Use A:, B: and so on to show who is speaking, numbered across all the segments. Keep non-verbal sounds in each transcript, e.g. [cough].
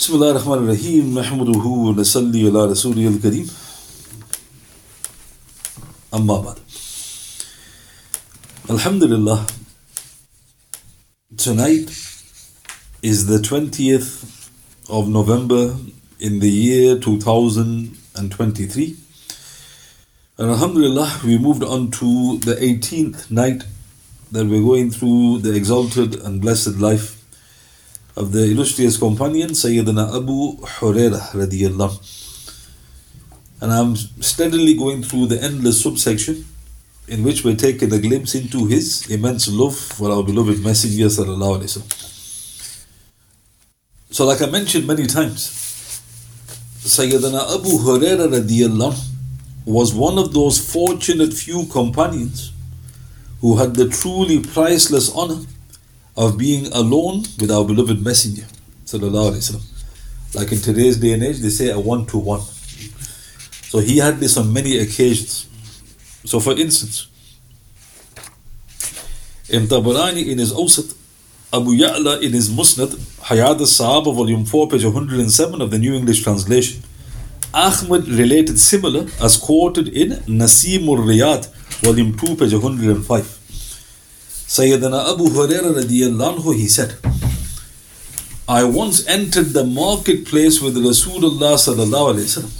A: بسم الله الرحمن الرحيم نحمده ونصلي على رسوله الكريم أما بعد Alhamdulillah tonight is the 20th of November in the year 2023 and Alhamdulillah we moved on to the 18th night that we're going through the exalted and blessed life of the illustrious companion Sayyidina Abu Hurairah and I'm steadily going through the endless subsection in which we're taking a glimpse into his immense love for our beloved Messenger sallallahu alaihi wasallam. So like I mentioned many times, Sayyidina Abu Hurairah was one of those fortunate few companions who had the truly priceless honor of being alone with our beloved Messenger. Like in today's day and age, they say a one to one. So he had this on many occasions. So, for instance, in Tabarani in his Awsat, Abu Ya'la in his Musnad, Hayat al-Sahaba, volume 4, page 107 of the New English translation, Ahmad related similar as quoted in Nasimur Riyad, volume 2, page 105. Sayyidina Abu Hurairah radiallahu he said, I once entered the marketplace with Rasulullah sallallahu alayhi wasallam.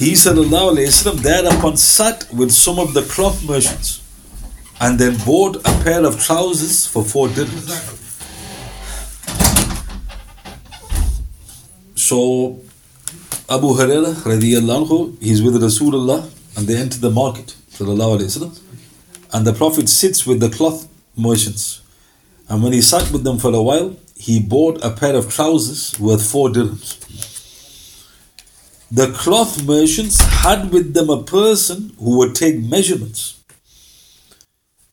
A: He sallallahu alayhi wasallam thereupon sat with some of the cloth merchants and then bought a pair of trousers for four dirhams. So Abu Hurairah radiallahu he's with Rasulullah and they enter the market sallallahu alayhi wasallam and the Prophet sits with the cloth merchants. And when he sat with them for a while, he bought a pair of trousers worth four dirhams. The cloth merchants had with them a person who would take measurements.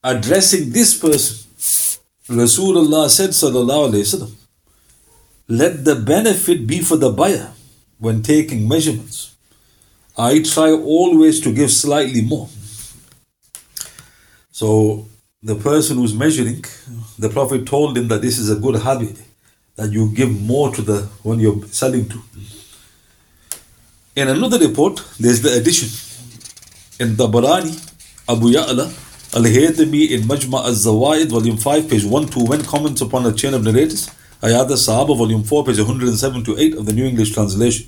A: Addressing this person, Rasulullah said, Sallallahu Wasallam, let the benefit be for the buyer when taking measurements. I try always to give slightly more. So the person who's measuring, the Prophet told him that this is a good habit, that you give more to the one you're selling to. In another report, there's the addition. In Tabarani, Abu Ya'la, Al-Haythami in Majma al-Zawaid, volume 5, page 1 to when comments upon a chain of narrators, Hayat al-Sahaba, volume 4, page 107 to 8 of the New English translation.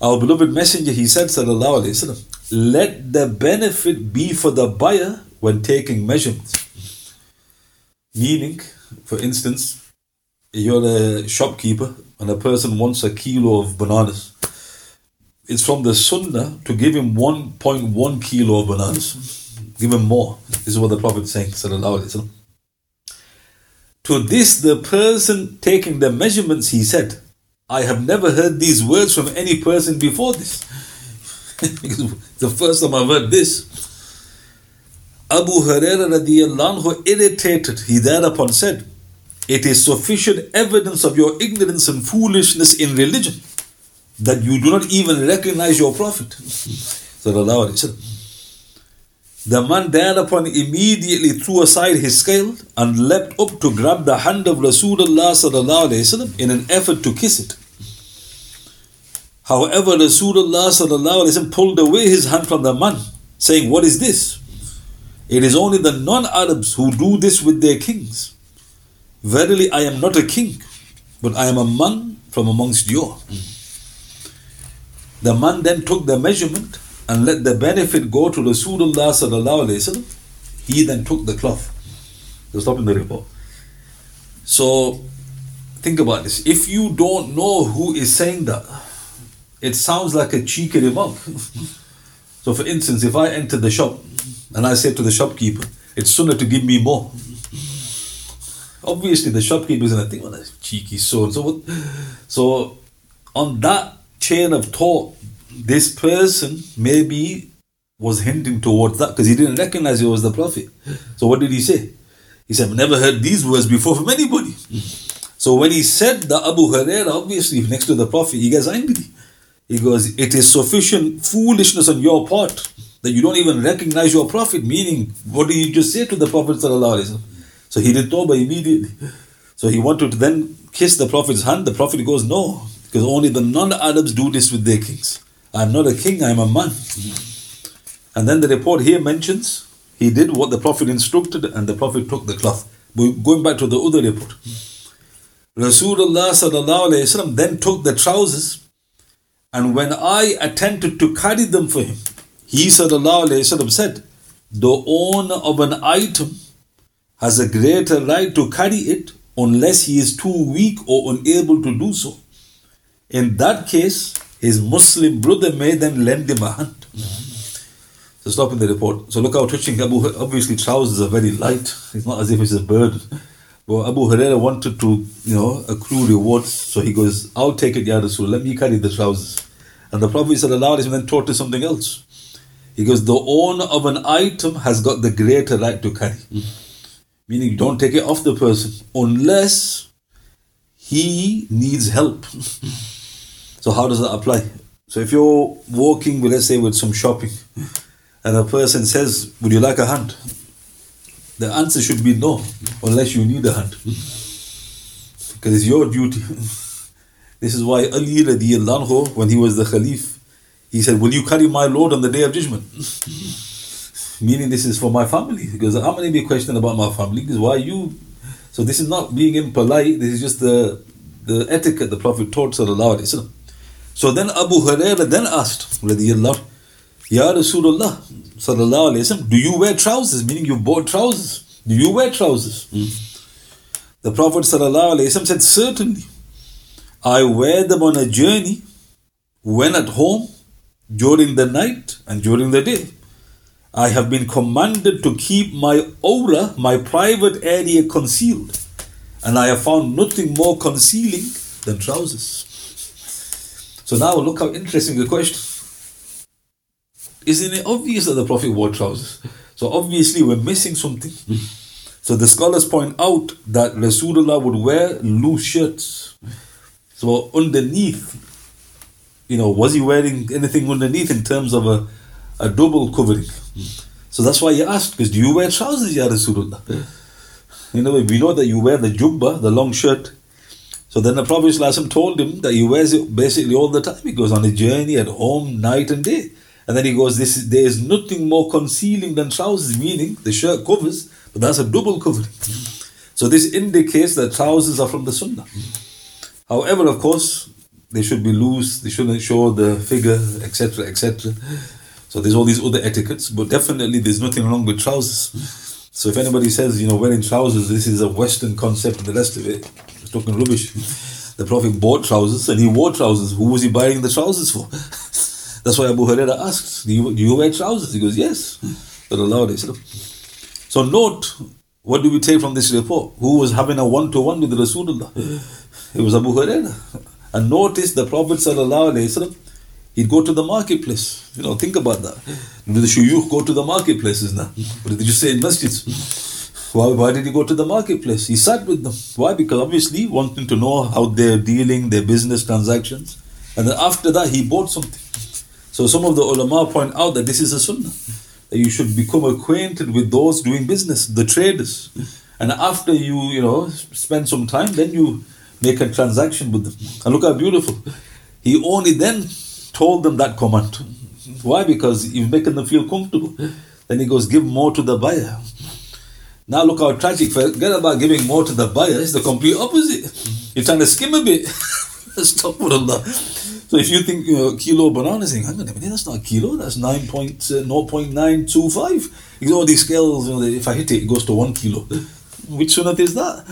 A: Our beloved messenger, he said, Sallallahu Alaihi Wasallam, let the benefit be for the buyer when taking measurements. Meaning, for instance, you're a shopkeeper and a person wants a kilo of bananas. It's from the sunnah to give him 1.1 kilo of bananas. Give him more. This is what the Prophet is saying. To this, the person taking the measurements, he said, I have never heard these words from any person before this. [laughs] the first time I've heard this. Abu Hurairah radiallahu irritated, he thereupon said, It is sufficient evidence of your ignorance and foolishness in religion that you do not even recognize your Prophet. [laughs] The man thereupon immediately threw aside his scale and leapt up to grab the hand of Rasulullah in an effort to kiss it. However, Rasulullah pulled away his hand from the man, saying, What is this? It is only the non Arabs who do this with their kings. Verily, I am not a king, but I am a man from amongst you. The man then took the measurement and let the benefit go to Rasulullah. He then took the cloth. They'll stop in the report. So think about this. If you don't know who is saying that, it sounds like a cheeky remark. [laughs] so for instance, if I enter the shop and I said to the shopkeeper, it's sunnah to give me more. Obviously, the shopkeeper is going to think, well, that's cheeky so and so. So, on that chain of thought, this person maybe was hinting towards that because he didn't recognize he was the Prophet. So, what did he say? He said, I've never heard these words before from anybody. So, when he said that Abu Hurairah, obviously next to the Prophet, he gets angry. He goes, It is sufficient foolishness on your part that you don't even recognize your Prophet. Meaning, what did you just say to the Prophet? So he did tawbah immediately. So he wanted to then kiss the Prophet's hand? The Prophet goes, No, because only the non Arabs do this with their kings. I'm not a king, I'm a man. And then the report here mentions he did what the Prophet instructed and the Prophet took the cloth. Going back to the other report, Rasulullah then took the trousers and when I attempted to carry them for him, he said, The owner of an item has a greater right to carry it unless he is too weak or unable to do so. In that case, his Muslim brother may then lend him a hand. So stopping the report. So look how touching Abu obviously trousers are very light. It's not as if it's a burden. But Abu Huraira wanted to, you know, accrue rewards. So he goes, I'll take it, Ya Rasul, let me carry the trousers. And the Prophet then taught us something else. He goes, the owner of an item has got the greater right to carry. Meaning you don't take it off the person unless he needs help. [laughs] so how does that apply? So if you're walking, let's say, with some shopping, and a person says, Would you like a hand? The answer should be no, unless you need a hand. [laughs] Because it's your duty. [laughs] This is why Ali radiallahu when he was the Khalif, he said, Will you carry my load on the day of judgment? [laughs] Meaning this is for my family. Because I'm going to be questioned about my family. Because why you? So this is not being impolite, this is just the the etiquette the Prophet taught sallallahu alayhi wa So then Abu Hurairah then asked, radiallahu Ya Rasulullah, sallallahu wasallam, do you wear trousers? Meaning you bought trousers. Do you wear trousers? Mm. The Prophet sallallahu wasallam said, certainly. I wear them on a journey, when at home, during the night and during the day. I have been commanded to keep my aura, my private area concealed. And I have found nothing more concealing than trousers. So now look how interesting the question. Isn't it obvious that the Prophet wore trousers? So obviously we're missing something. So the scholars point out that Rasulullah would wear loose shirts. So underneath, you know, was he wearing anything underneath in terms of a, a double covering? So that's why he asked, because do you wear trousers, Ya Rasulullah? You know, we know that you wear the jubba, the long shirt. So then the Prophet told him that he wears it basically all the time. He goes on a journey at home, night and day. And then he goes, this is, there is nothing more concealing than trousers, meaning the shirt covers, but that's a double covering. So this indicates that trousers are from the Sunnah. However, of course, they should be loose, they shouldn't show the figure, etc., etc. So there's all these other etiquettes, but definitely there's nothing wrong with trousers. So if anybody says, you know, wearing trousers, this is a Western concept and the rest of it, it's talking rubbish. The Prophet bought trousers and he wore trousers. Who was he buying the trousers for? [laughs] That's why Abu Huraira asks, do you, do you wear trousers? He goes, yes. But Allah So note, what do we take from this report? Who was having a one-to-one with Rasulullah? It was Abu Huraira. And notice the Prophet he'd go to the marketplace. You know, think about that. Do the shuyukh go to the marketplaces now? What did you say in masjids? Why, why did he go to the marketplace? He sat with them. Why? Because obviously wanting to know how they're dealing, their business transactions. And then after that, he bought something. So some of the ulama point out that this is a sunnah. That you should become acquainted with those doing business, the traders. And after you, you know, spend some time, then you make a transaction with them. And look how beautiful. He only then told them that command. Why? Because you've making them feel comfortable. Then he goes, give more to the buyer. Now look how tragic. Forget about giving more to the buyer. It's the complete opposite. You're trying to skim a bit. [laughs] Stop with Allah. So if you think you know, kilo banana, saying, hang on a minute, that's not a kilo, that's 9.925. Uh, you know, these scales, you know, if I hit it, it goes to one kilo. Which sunnah is that?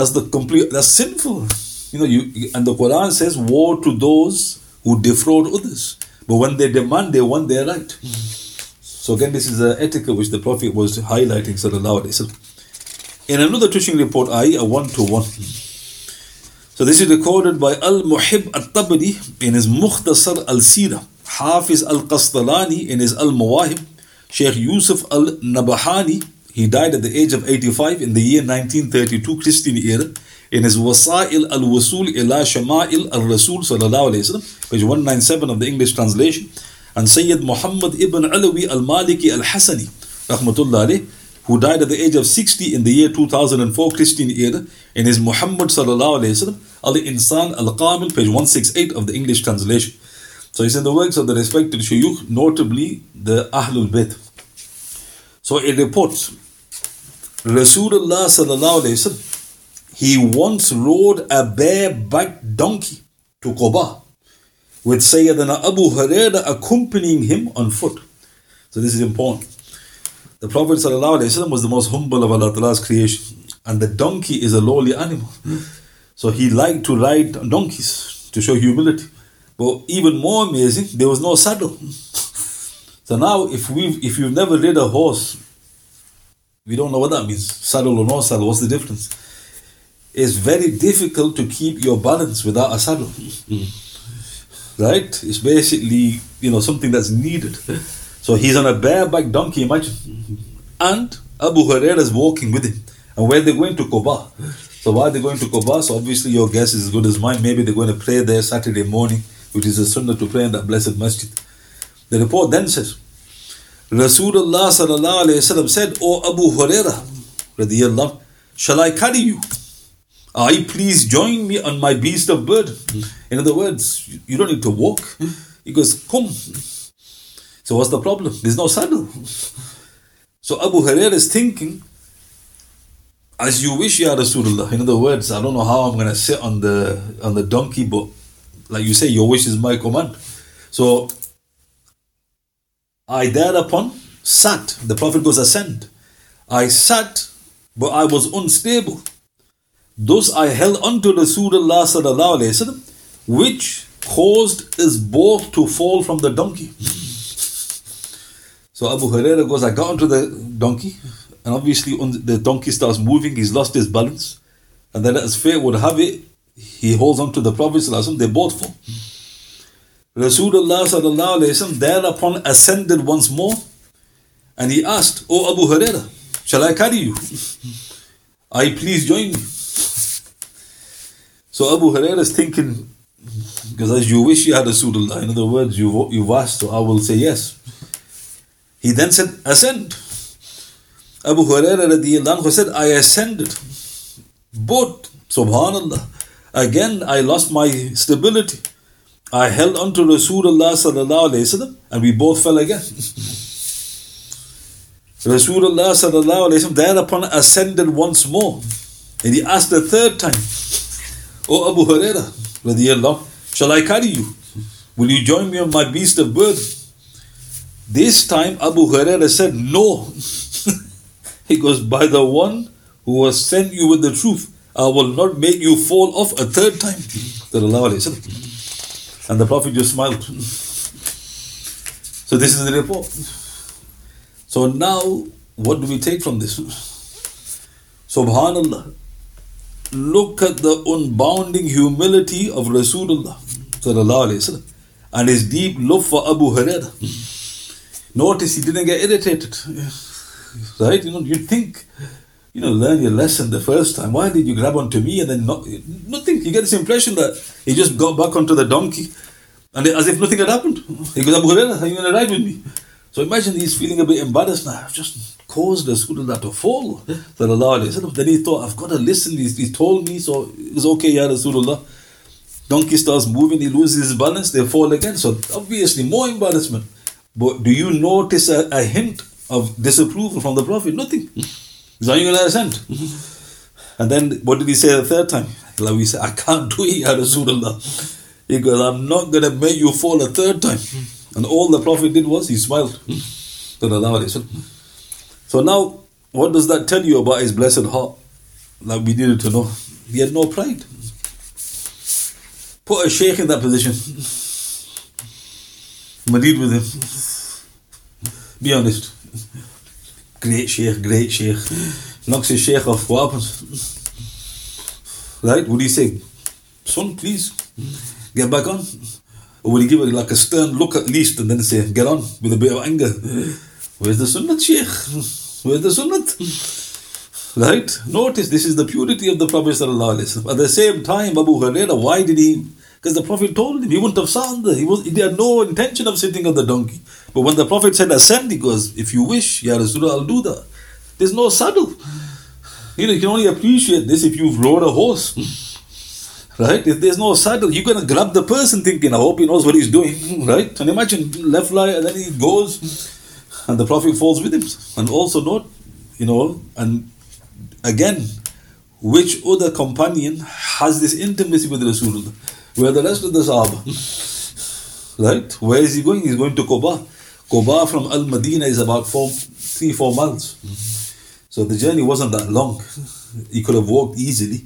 A: That's the complete, that's sinful. You know, you and the Quran says, woe to those who defraud others. But when they demand, they want their right. So again, this is an etiquette which the Prophet was highlighting, sallallahu alayhi wa In another teaching report, I, a one-to-one. So this is recorded by Al-Muhib Al-Tabari in his Mukhtasar Al-Sira, Hafiz Al-Qastalani in his Al-Mawahib, Sheikh Yusuf Al-Nabahani, he died at the age of 85 in the year 1932 Christian era, in his Wasa'il Al-Wasul ila Shama'il Al-Rasul sallallahu alayhi wasallam, page 197 of the English translation, and Sayyid Muhammad ibn Alawi Al-Maliki Al-Hasani, rahmatullah alayhi, who died at the age of 60 in the year 2004 Christian era in his Muhammad sallallahu alayhi wasallam Al Insan Al Kamil, page 168 of the English translation. So it's in the works of the respected shuyukh, notably the Ahlul Bayt. So it reports Rasulullah sallallahu alayhi he once rode a barebacked donkey to Quba with Sayyidina Abu Huraira accompanying him on foot. So this is important. The Prophet ﷺ was the most humble of Allah Ta'ala's creation, and the donkey is a lowly animal. So he liked to ride donkeys to show humility. But even more amazing, there was no saddle. [laughs] So now, if we if you've never rid a horse, we don't know what that means. Saddle or no saddle, what's the difference? It's very difficult to keep your balance without a saddle. Hmm. Right? It's basically, you know, something that's needed. So he's on a bareback donkey, imagine. And Abu Hurairah is walking with him. And where are they're going to Quba. So why are they're going to Quba? So obviously your guess is as good as mine. Maybe they're going to pray there Saturday morning, which is a sunnah to pray in that blessed masjid. The report then says, Rasulullah sallallahu alayhi wasallam said, O Abu Hurairah, radiyallahu, shall I carry you? I please join me on my beast of burden. In other words, you don't need to walk. He goes, come. So what's the problem? There's no saddle. So Abu Hurairah is thinking, as you wish, Ya Rasulullah. In other words, I don't know how I'm going to sit on the on the donkey, but like you say, your wish is my command. So I thereupon sat. The Prophet goes, ascend. I sat, but I was unstable. Thus I held onto Rasulullah sallallahu alayhi wasallam, which caused us both to fall from the donkey. So Abu Huraira goes, I got onto the donkey, and obviously the donkey starts moving, he's lost his balance. And then as fate would have it, he holds on to the Prophet, they both fall. Rasulullah thereupon ascended once more, and he asked, O Abu Huraira, shall I carry you? I please join me. So Abu Huraira is thinking, because as you wish you had Rasulullah, in other words, you've, you've asked, so I will say yes. He then said, Ascend. Abu Hurairah said, I ascended. But, subhanAllah, again I lost my stability. I held on to Rasulullah sallallahu alayhi wasallam and we both fell again. Rasulullah sallallahu alayhi wasallam thereupon ascended once more. And he asked the third time, O Abu Hurairah, shall I carry you? Will you join me on my beast of burden? This time Abu Huraira said, No. [laughs] he goes, By the one who has sent you with the truth, I will not make you fall off a third time. And the Prophet just smiled. So this is the report. So now, what do we take from this? Subhanallah. Look at the unbounding humility of Rasulullah and his deep love for Abu Hurairah. Notice he didn't get irritated. Right? You know, you think, you know, learn your lesson the first time. Why did you grab onto me and then not, nothing? You get this impression that he just got back onto the donkey and as if nothing had happened. He goes, Abu Hurairah, are you going to ride with me? So imagine he's feeling a bit embarrassed now. I've just caused the Rasulullah to fall. Then he thought, I've got to listen. He's, he told me, so it's okay, Ya Rasulullah. Donkey starts moving, he loses his balance, they fall again. So obviously, more embarrassment. But do you notice a, a hint of disapproval from the Prophet? Nothing. He's not going to assent. And then what did he say the third time? Like we said, I can't do it, Ya Rasulullah. He goes, I'm not going to make you fall a third time. And all the Prophet did was he smiled. So now, what does that tell you about his blessed heart? Like we needed to know. He had no pride. Put a sheikh in that position. Madid with him. Be honest. Great sheikh, great sheikh. His sheikh off. What happens? Right? Would he say, son, please, get back on? Or would he give it like a stern look at least and then say, get on with a bit of anger? Where's the sunnah, sheikh? Where's the sunnah? Right? Notice this is the purity of the Prophet. At the same time, Abu Hurairah, why did he because the Prophet told him he wouldn't have sat on there. He, was, he had no intention of sitting on the donkey. But when the Prophet said ascend, he goes, If you wish, Ya Rasulullah, I'll do that. There's no saddle. You know, you can only appreciate this if you've rode a horse. [laughs] Right? If there's no saddle, you're gonna grab the person thinking, I hope he knows what he's doing, [laughs] right? And imagine left lie and then he goes and the Prophet falls with him. And also note, you know, and again, which other companion has this intimacy with Rasulullah? Where the rest of the Sahaba? [laughs] right? Where is he going? He's going to Quba. Quba from Al Madinah is about four, three, four miles. So the journey wasn't that long. He could have walked easily.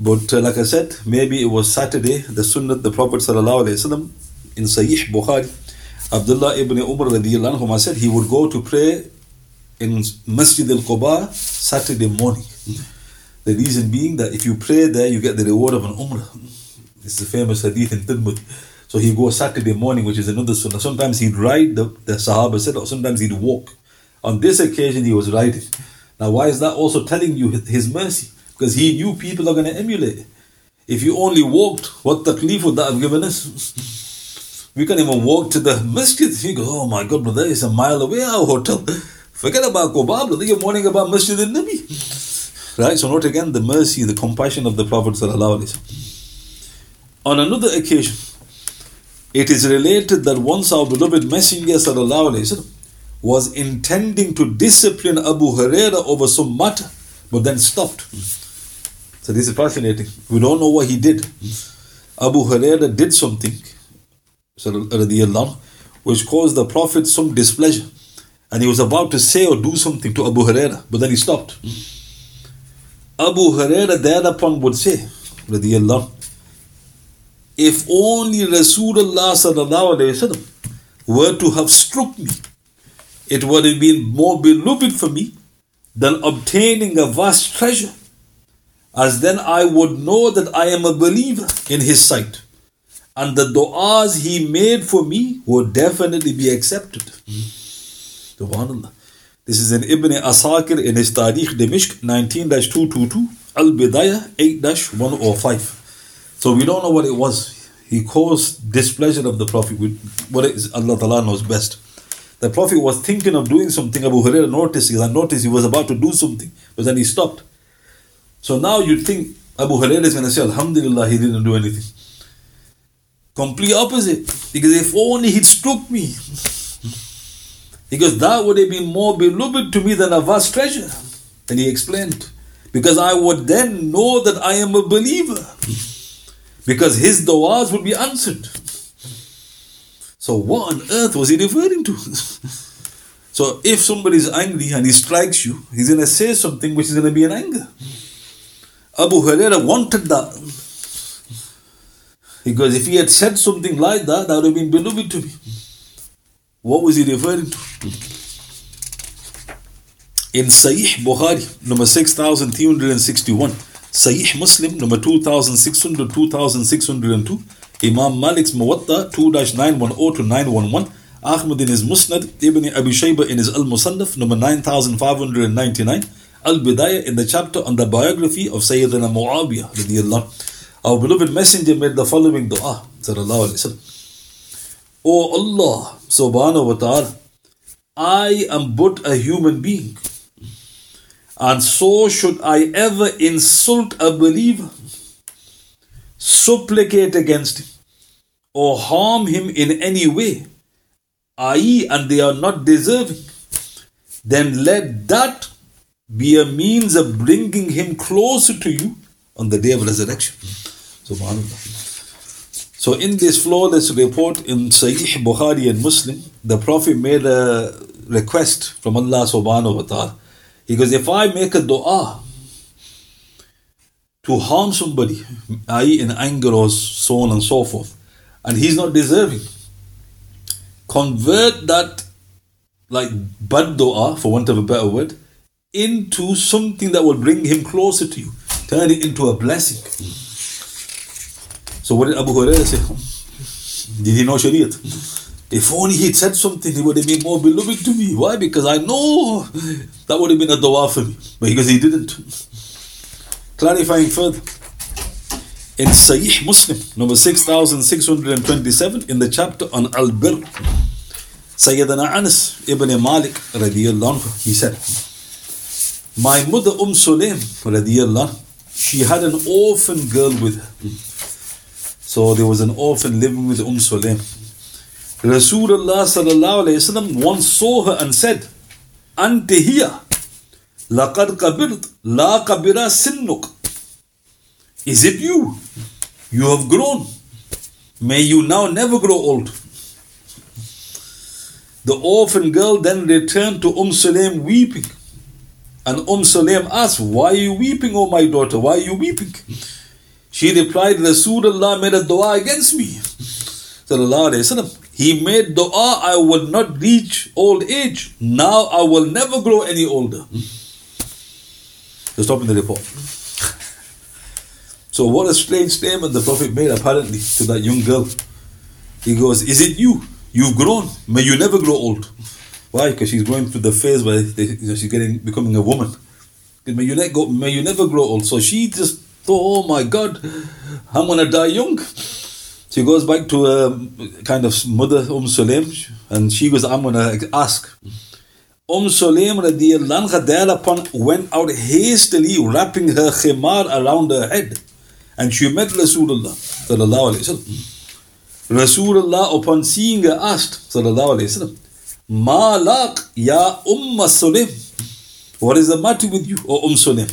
A: But uh, like I said, maybe it was Saturday, the Sunnah, the Prophet ﷺ, in Sahih Bukhari, Abdullah ibn Umar anhu said he would go to pray in Masjid al Quba Saturday morning. The reason being that if you pray there, you get the reward of an Umrah. It's the famous hadith in Tirmidhi. So he goes Saturday morning, which is another sunnah. Sometimes he'd ride, the, the Sahaba said, or sometimes he'd walk. On this occasion, he was riding. Now, why is that also telling you his mercy? Because he knew people are going to emulate. If you only walked, what taklif would that have given us? We can't even walk to the masjid. You go, oh my God, brother, it's a mile away, our hotel. Forget about Quba, brother, you're mourning about Masjid al-Nabi. Right, so note again the mercy, the compassion of the Prophet On another occasion, it is related that once our beloved Messenger was intending to discipline Abu Huraira over some matter, but then stopped. So this is fascinating. We don't know what he did. Abu Huraira did something, which caused the Prophet some displeasure. And he was about to say or do something to Abu Huraira, but then he stopped. Abu Huraira thereupon would say, if only Rasulullah were to have struck me, it would have been more beloved for me than obtaining a vast treasure, as then I would know that I am a believer in His sight, and the du'as He made for me would definitely be accepted. Subhanallah. This is in Ibn Asakir in his Tarikh Dimishq 19 222, Al Bidayah 8 105. So we don't know what it was. He caused displeasure of the Prophet. What is Allah Ta'ala knows best. The Prophet was thinking of doing something. Abu Hurairah noticed. He noticed he was about to do something, but then he stopped. So now you think Abu Hurairah is going to say, Alhamdulillah, he didn't do anything. Complete opposite. Because if only he'd struck me. [laughs] Because that would have been more beloved to me than a vast treasure. And he explained. Because I would then know that I am a believer [laughs] because his du'as would be answered. So, what on earth was he referring to? [laughs] so, if somebody is angry and he strikes you, he's going to say something which is going to be an anger. Abu Huraira wanted that. Because if he had said something like that, that would have been beloved to me. What was he referring to? In Sahih Bukhari, number 6361, Sahih Muslim number 2600 2602 Imam Malik's Muwatta 2-910 to 911 Ahmad in his Musnad Ibn Abi Shayba in his Al-Musannaf number 9599 Al-Bidayah in the chapter on the biography of Sayyidina Muawiyah radiyallahu Our beloved messenger made the following dua sallallahu O Allah subhanahu wa ta'ala I am but a human being and so should I ever insult a believer, supplicate against him, or harm him in any way, i.e., and they are not deserving, then let that be a means of bringing him closer to you on the day of resurrection. Subhanallah. So, in this flawless report in Sahih Bukhari and Muslim, the Prophet made a request from Allah subhanahu wa ta'ala he goes, if I make a dua to harm somebody, i.e., in anger or so on and so forth, and he's not deserving, convert that like bad dua, for want of a better word, into something that will bring him closer to you. Turn it into a blessing. So what did Abu Hurairah say? Did he know Shariat? If only he'd said something, he would have been more beloved to me. Why? Because I know that would have been a dua for me. But because he didn't. Clarifying further. In Sahih Muslim, number 6627, in the chapter on Al Bir, Sayyidina Anas ibn Malik anhu, he said, My mother Umm Sulaim she had an orphan girl with her. So there was an orphan living with Umm Sulaim. Rasulullah sallallahu alayhi wasallam once saw her and said, Ante hiya, laqad kabirt, la kabira sinnuk. Is it you? You have grown. May you now never grow old. The orphan girl then returned to Umm Sulaim weeping. And Umm Sulaim asked, Why are you weeping, O my daughter? Why are you weeping? She replied, Rasulullah made a dua against me. He made dua, I will not reach old age. Now I will never grow any older. Hmm. So stop in the report. So what a strange statement the Prophet made apparently to that young girl. He goes, Is it you? You've grown. May you never grow old. Why? Because she's going through the phase where they, you know, she's getting becoming a woman. May you, ne- go, may you never grow old. So she just thought, oh my God, I'm gonna die young. She goes back to a kind of mother Umm Sulaim and she goes, I'm gonna ask. Umm Sulaim thereupon went out hastily wrapping her khimar around her head and she met Rasulullah. Rasulullah upon seeing her asked Ma laq ya Umm Sulaim. What is the matter with you, O Umm Sulaim?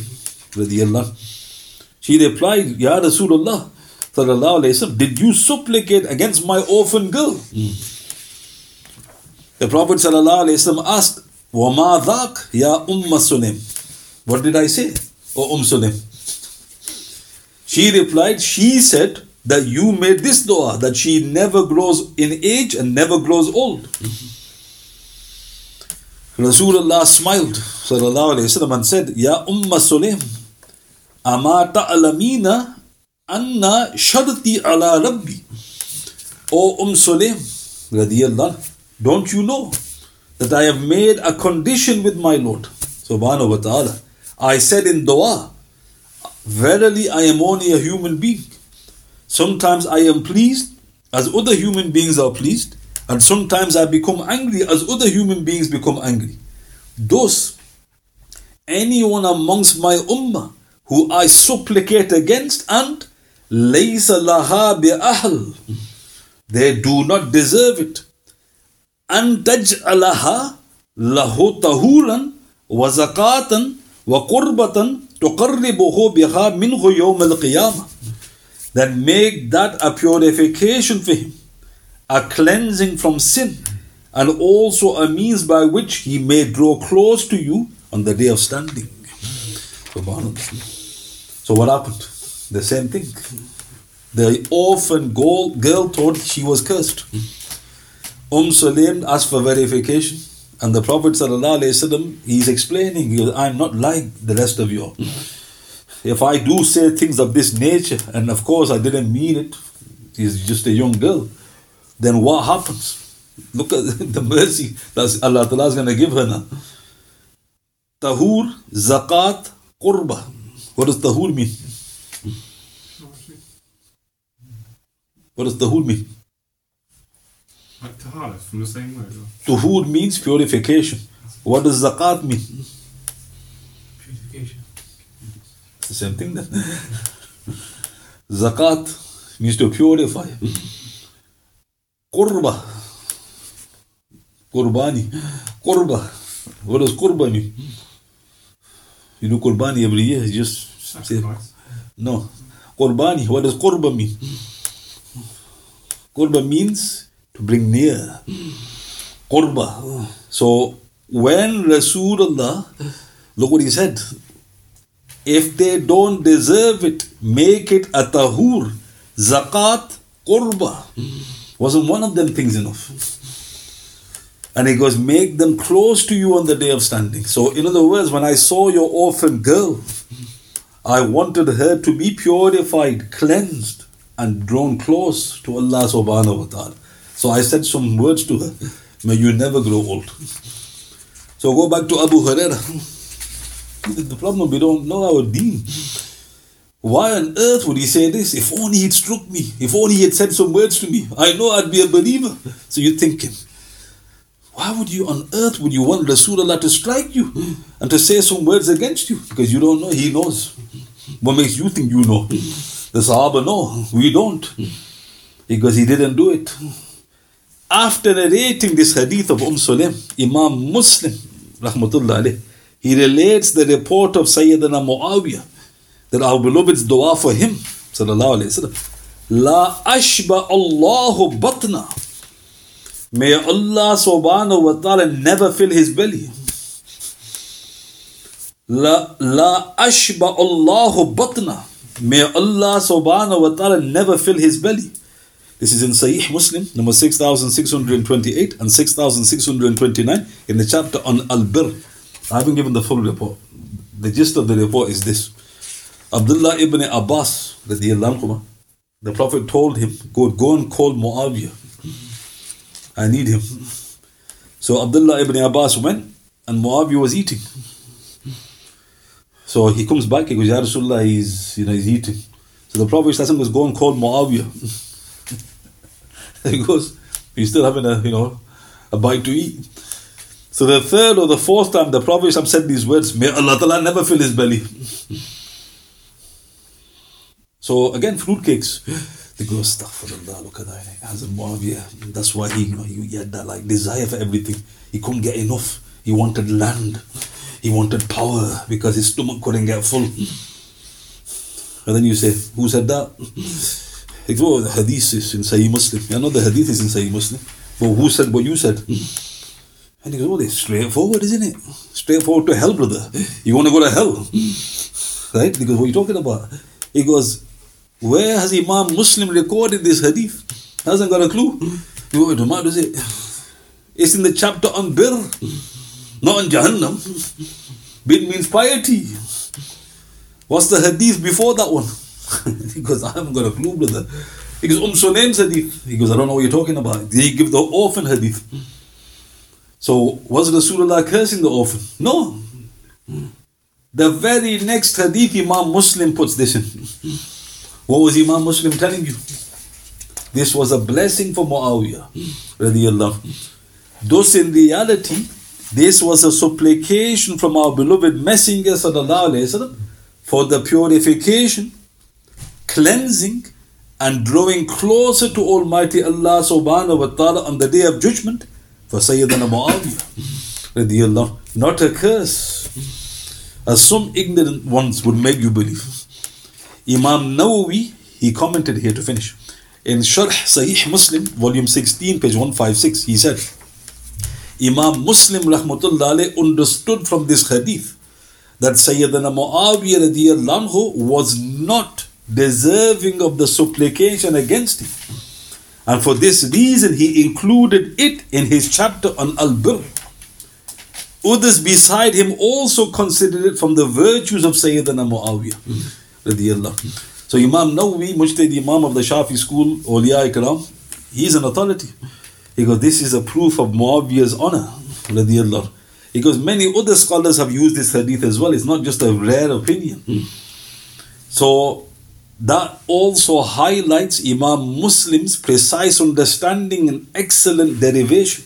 A: She replied, Ya Rasulullah, wasallam, did you supplicate against my orphan girl? The Prophet sallallahu alayhi wasallam asked, Wa ma dhaq ya Umm Sulaim. What did I say, O Umm Sulaim? She replied, She said that you made this dua that she never grows in age and never grows old. Rasulullah smiled sallallahu alayhi wasallam and said, Ya Umma Sulaim, Ama ta'lamina anna sharti ala rabbi. O Umm Sulaim, radiyallahu, don't you know that I have made a condition with my Lord, subhanahu wa ta'ala. I said in dua, Verily I am only a human being. Sometimes I am pleased as other human beings are pleased, and sometimes I become angry as other human beings become angry. Thus, anyone amongst my ummah who I supplicate against and laysa laha bi'ahl, they do not deserve it. أن تجعلها له طهورا وزكاة وقربة تقربه بها منه يوم القيامة that make that a purification for him, a cleansing from sin, and also a means by which he may draw close to you on the day of standing. So what happened? the same thing. The orphan girl thought she was cursed. Umm Sulaim asked for verification. And the Prophet ﷺ, he's explaining, I'm not like the rest of you. If I do say things of this nature, and of course I didn't mean it, she's just a young girl, then what happens? Look at [laughs] the mercy that Allah is going to give her now. Tahur, zakat, qurba. What does tahur mean? What does tahur mean?
B: Like tahara, from the same word. or-
A: Tuhur means purification. What does zakat mean?
C: Purification.
A: It's the same thing then. Zakat means to purify. Qurba. Qurbani. Qurba. What does qurba mean? You do qurbani every year. you Just say,
B: Sacrifice.
A: no. Qurbani. What does qurba mean? Qurba means to bring near. Qurba. So when Rasulullah, look what he said. If they don't deserve it, make it a tahur. Zakat, qurba. Wasn't one of them things enough? And he goes, make them close to you on the day of standing. So, in other words, when I saw your orphan girl, I wanted her to be purified, cleansed, and drawn close to Allah subhanahu wa ta'ala. So I said some words to her. May you never grow old. So go back to Abu Huraira. [laughs] The problem we don't know our deen. Why on earth would he say this? If only he'd struck me. If only he had said some words to me. I know I'd be a believer. So you're thinking, why would you on earth would you want Rasulullah to strike you and to say some words against you? Because you don't know, he knows. What makes you think you know? The Sahaba no, we don't. Because he didn't do it. After narrating this hadith of Umm Sulaim, Imam Muslim, rahmatullah alayh, he relates the report of Sayyidina Muawiyah that our beloved's dua for him, sallallahu wasallam, La ashba Allahu batna. May Allah subhanahu wa ta'ala never fill his belly. La, la ashba Allahu batna. May Allah subhanahu wa ta'ala never fill his belly. This is in Sahih Muslim, number 6628 and 6629 in the chapter on Al Bir. I haven't given the full report. The gist of the report is this Abdullah ibn Abbas, the Prophet told him, Go, go and call Muawiyah. I need him. So Abdullah ibn Abbas went and Muawiyah was eating. So he comes back, he goes, Ya Rasulullah, he's, you know, he's eating. So the Prophet goes, Go and call Muawiyah. [laughs] he goes, he's still having a, you know, a bite to eat. So the third or the fourth time the Prophet said these words, may Allah Ta'ala never fill his belly. [laughs] so again, fruit cakes. [gasps] They go, astaghfirullah, look at that. Hazrat Muawiyah, that's why he, you know, he had that like desire for everything. He couldn't get enough. He wanted land. He wanted power because his stomach couldn't get full. And then you say, who said that? [laughs] Like, oh, the hadith is in Sahih Muslim. I know the hadith is in Sahih Muslim. But who said what you said? [laughs] And he goes, oh, it's straightforward, isn't it? Straightforward to hell, brother. You want to go to hell? [laughs] Right? Because what are you talking about? He goes, where has Imam Muslim recorded this hadith? Hasn't got a clue. He goes, what does it? It's in the chapter on bir, not on Jahannam. Bir means piety. What's the hadith before that one? [laughs] he goes, I haven't got a clue, brother. He goes, Um Sulaim's hadith. He goes, I don't know what you're talking about. He give the orphan hadith? So was Rasulullah cursing the orphan? No. The very next hadith Imam Muslim puts this in. What was Imam Muslim telling you? This was a blessing for Muawiyah. Thus in reality, this was a supplication from our beloved Messenger وسلم, for the purification cleansing and drawing closer to Almighty Allah subhanahu wa ta'ala on the day of judgment for Sayyidina Muawiyah. Not a curse, as some ignorant ones would make you believe. Imam Nawawi, he commented here to finish. In Sharh Sahih Muslim, volume 16, page 156, he said, Imam Muslim rahmatullah understood from this hadith that Sayyidina Muawiyah was not deserving of the supplication against him. And for this reason, he included it in his chapter on Al Bir. Others beside him also considered it from the virtues of Sayyidina Muawiyah. So Imam Nawawi, Mujtahid Imam of the Shafi school, Awliya Ikram, he's an authority. He goes, this is a proof of Muawiyah's honor. He goes, many other scholars have used this hadith as well. It's not just a rare opinion. Hmm. So that also highlights Imam Muslim's precise understanding and excellent derivation.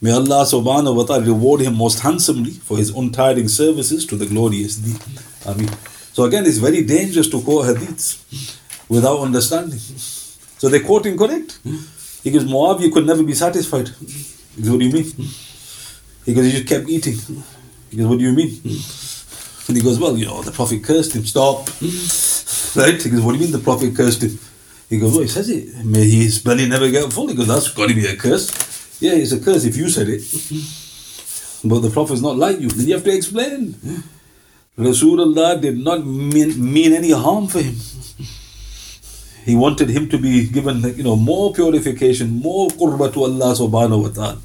A: May Allah subhanahu wa ta'ala reward him most handsomely for his untiring services to the glorious deen. I mean, so again, it's very dangerous to quote hadiths without understanding. So they quote incorrect. Hmm. He goes, Muawiyah could never be satisfied. He goes, what do you mean? He goes, You just kept eating. He goes, what do you mean? And he goes, well, you know, the Prophet cursed him. Stop. Right? He goes, what do you mean the Prophet cursed him? He goes, well, he says it. May his belly never get full. He goes, that's got to be a curse. Yeah, it's a curse if you said it. But the Prophet's not like you. Then you have to explain. Rasulullah did not mean, mean any harm for him. He wanted him to be given, you know, more purification, more qurba to Allah subhanahu wa ta'ala.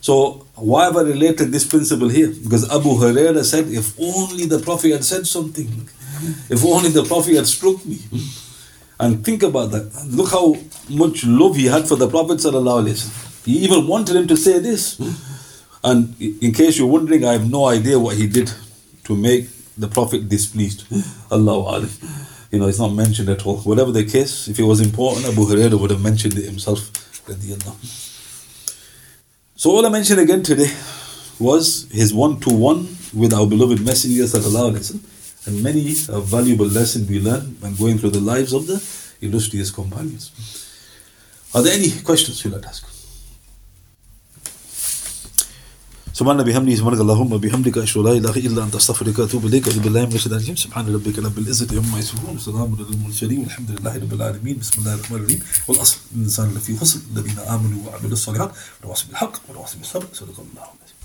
A: So why have I related this principle here? Because Abu Huraira said, if only the Prophet had said something, if only the Prophet had struck me. And think about that. Look how much love he had for the Prophet. He even wanted him to say this. And in case you're wondering, I have no idea what he did to make the Prophet displeased. Allah You know, it's not mentioned at all. Whatever the case, if it was important, Abu Hurairah would have mentioned it himself. So all I mentioned again today was his one-to-one with our beloved Messenger wasallam and many a valuable lesson we learn when going through the lives of the illustrious companions. Are there any questions you'd like to ask? سبحان بحمده سبحانك اللهم بحمدك أشهد لا إله إلا أنت أستغفرك وأتوب إليك. أعوذ بالله من الشيطان الرجيم. سبحان ربك رب العزة عما يصفون. وسلام على المرسلين. والحمد لله رب العالمين. بسم الله الرحمن الرحيم. والأصل الإنسان لفي خسر الذين آمنوا وعملوا الصالحات وتواصوا بالحق وتواصوا بالصبر. صدق الله. العظيم